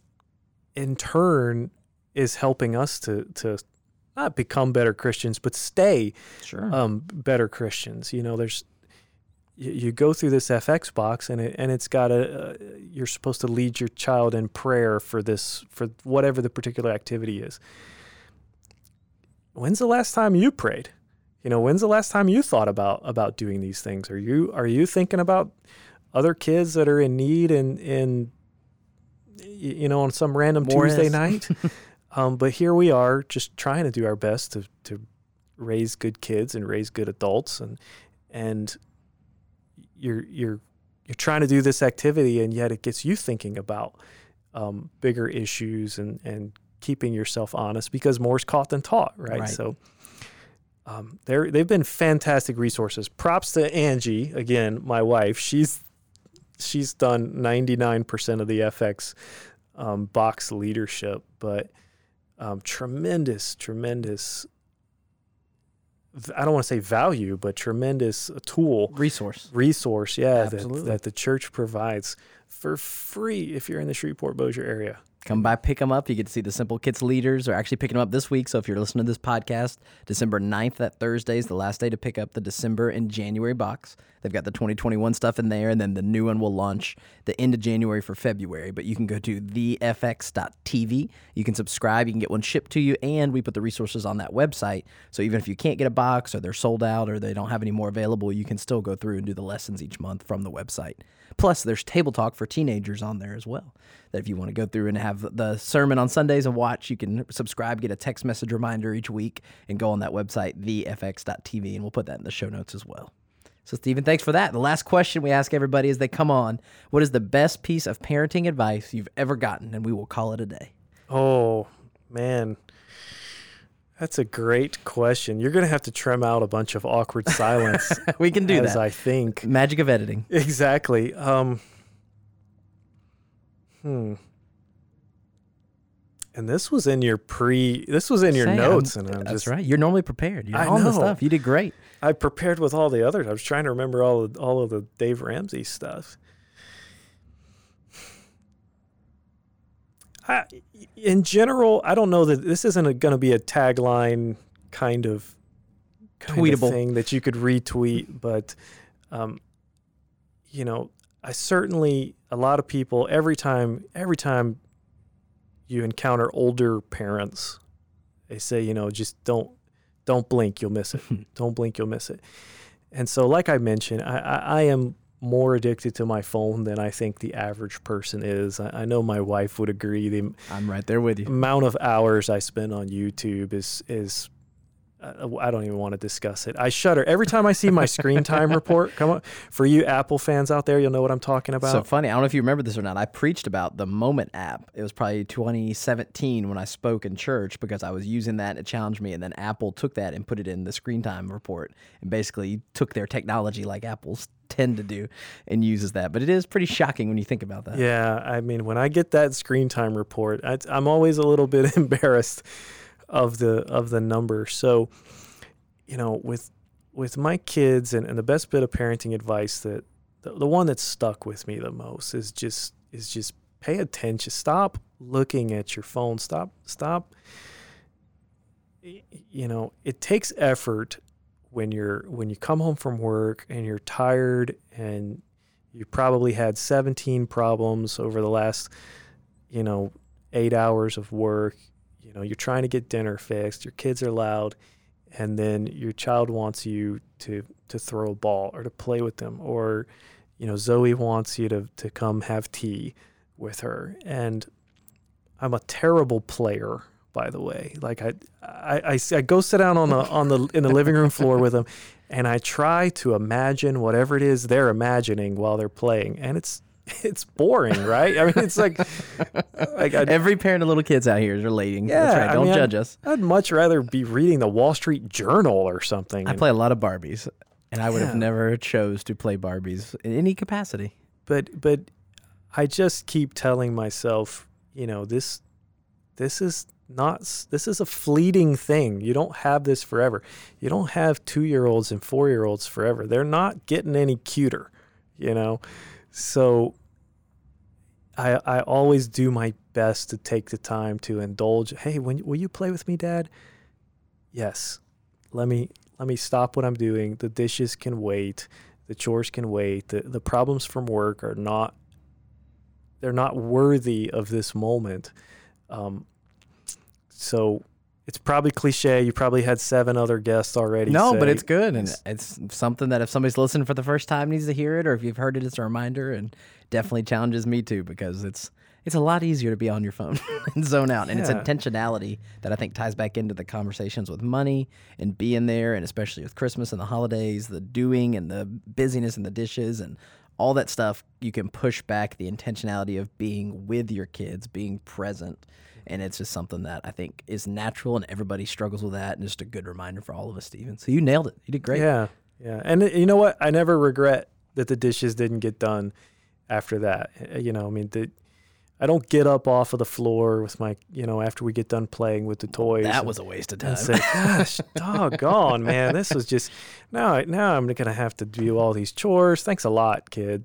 S2: in turn is helping us to to not become better Christians, but stay
S1: Sure.
S2: um, better Christians. You know, there's you, you go through this FX box and it and it's got a uh, you're supposed to lead your child in prayer for this for whatever the particular activity is. When's the last time you prayed? You know, when's the last time you thought about about doing these things? Are you are you thinking about other kids that are in need and in you know on some random Tuesday night? [LAUGHS] um, but here we are, just trying to do our best to to raise good kids and raise good adults and and you're you're you're trying to do this activity and yet it gets you thinking about um, bigger issues and and keeping yourself honest because more's caught than taught right,
S1: Right.
S2: so um, they're they've been fantastic resources. Props to angie again my wife. She's she's done 99% of the fx um, box leadership but um, tremendous tremendous I don't want to say value, but tremendous tool
S1: Resource.
S2: resource, yeah, that, that the church provides for free if you're in the Shreveport Bossier area.
S1: Come by, pick them up. You get to see the Simple Kids leaders. They're actually picking them up this week. So if you're listening to this podcast, December 9th, that Thursday is the last day to pick up the December and January box. They've got the 2021 stuff in there, and then the new one will launch the end of January for February. But you can go to thefx.tv. You can subscribe. You can get one shipped to you, and we put the resources on that website. So even if you can't get a box or they're sold out or they don't have any more available, you can still go through and do the lessons each month from the website. Plus, there's table talk for teenagers on there as well. That if you want to go through and have the sermon on Sundays and watch, you can subscribe, get a text message reminder each week, and go on that website, thefx.tv, and we'll put that in the show notes as well. So, Stephen, thanks for that. The last question we ask everybody as they come on What is the best piece of parenting advice you've ever gotten? And we will call it a day.
S2: Oh, man. That's a great question. You're going to have to trim out a bunch of awkward silence [LAUGHS]
S1: we can do
S2: as
S1: that.
S2: I think.
S1: Magic of editing.
S2: Exactly. Um, hmm. And this was in your pre. This was in your
S1: Sam,
S2: notes, and I'm
S1: That's
S2: just.
S1: right. You're normally prepared. You're
S2: I
S1: on the
S2: know.
S1: stuff. You did great.
S2: I prepared with all the others. I was trying to remember all of, all of the Dave Ramsey stuff. I, in general, I don't know that this isn't going to be a tagline kind of, kind of
S1: Tweetable.
S2: thing that you could retweet, but um, you know, I certainly a lot of people every time every time you encounter older parents, they say, you know, just don't don't blink, you'll miss it. [LAUGHS] don't blink, you'll miss it. And so, like I mentioned, I, I, I am more addicted to my phone than I think the average person is. I, I know my wife would agree. The
S1: I'm right there with you.
S2: amount of hours I spend on YouTube is is uh, I don't even want to discuss it. I shudder every time I see my screen [LAUGHS] time report come up. For you Apple fans out there, you'll know what I'm talking about.
S1: So funny. I don't know if you remember this or not. I preached about the Moment app. It was probably 2017 when I spoke in church because I was using that. It challenged me, and then Apple took that and put it in the screen time report, and basically took their technology like Apple's tend to do and uses that. But it is pretty shocking when you think about that.
S2: Yeah, I mean, when I get that screen time report, I, I'm always a little bit [LAUGHS] embarrassed of the of the number. So, you know, with with my kids and, and the best bit of parenting advice that the, the one that stuck with me the most is just is just pay attention. Stop looking at your phone. Stop stop you know, it takes effort when you're when you come home from work and you're tired and you probably had 17 problems over the last you know 8 hours of work you know you're trying to get dinner fixed your kids are loud and then your child wants you to to throw a ball or to play with them or you know Zoe wants you to to come have tea with her. And I'm a terrible player by the way like I I, I, I go sit down on the on the in the living room floor with them [LAUGHS] and I try to imagine whatever it is they're imagining while they're playing and it's it's boring, right? I mean, it's like, [LAUGHS]
S1: like I'd, every parent of little kids out here is relating. Yeah, right. Don't I mean, judge
S2: I'd,
S1: us.
S2: I'd much rather be reading the Wall Street Journal or something.
S1: I and, play a lot of Barbies, and I would yeah. have never chose to play Barbies in any capacity.
S2: But but I just keep telling myself, you know, this this is not this is a fleeting thing. You don't have this forever. You don't have 2-year-olds and 4-year-olds forever. They're not getting any cuter, you know. So I I always do my best to take the time to indulge. Hey, when will you play with me, Dad? Yes. Let me let me stop what I'm doing. The dishes can wait. The chores can wait. The the problems from work are not they're not worthy of this moment. Um, so it's probably cliche. You probably had seven other guests already.
S1: No,
S2: say,
S1: but it's good, and it's something that if somebody's listening for the first time needs to hear it, or if you've heard it, it's a reminder, and definitely challenges me too because it's it's a lot easier to be on your phone [LAUGHS] and zone out, and yeah. it's intentionality that I think ties back into the conversations with money and being there, and especially with Christmas and the holidays, the doing and the busyness and the dishes and all that stuff. You can push back the intentionality of being with your kids, being present and it's just something that I think is natural, and everybody struggles with that, and just a good reminder for all of us, Stephen. So you nailed it. You did great.
S2: Yeah, yeah. And uh, you know what? I never regret that the dishes didn't get done after that. Uh, you know, I mean, the, I don't get up off of the floor with my, you know, after we get done playing with the toys.
S1: That and, was a waste of time.
S2: Say, [LAUGHS] Gosh, doggone, man, this was just now. Now I'm gonna have to do all these chores. Thanks a lot, kid.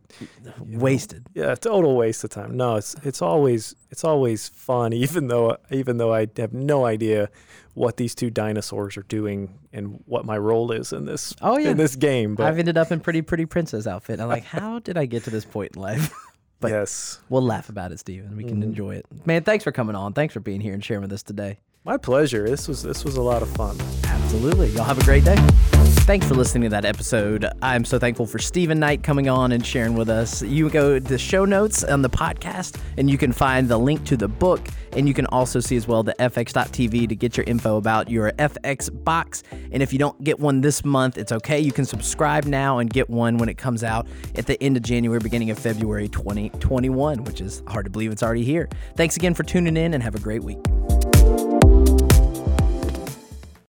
S1: You Wasted.
S2: Know? Yeah, total waste of time. No, it's it's always it's always fun, [LAUGHS] even though even though I have no idea what these two dinosaurs are doing and what my role is in this. Oh yeah. in this game.
S1: But I've ended up in pretty pretty princess outfit. I'm like, how did I get to this point in life? [LAUGHS]
S2: But yes.
S1: We'll laugh about it, Stephen. We can mm-hmm. enjoy it. Man, thanks for coming on. Thanks for being here and sharing with us today.
S2: My pleasure. This was this was a lot of fun.
S1: Absolutely. Y'all have a great day. Thanks for listening to that episode. I'm so thankful for Stephen Knight coming on and sharing with us. You go to the show notes on the podcast and you can find the link to the book. And you can also see as well the FX.TV to get your info about your FX box. And if you don't get one this month, it's okay. You can subscribe now and get one when it comes out at the end of January, beginning of February 2021, which is hard to believe it's already here. Thanks again for tuning in and have a great week.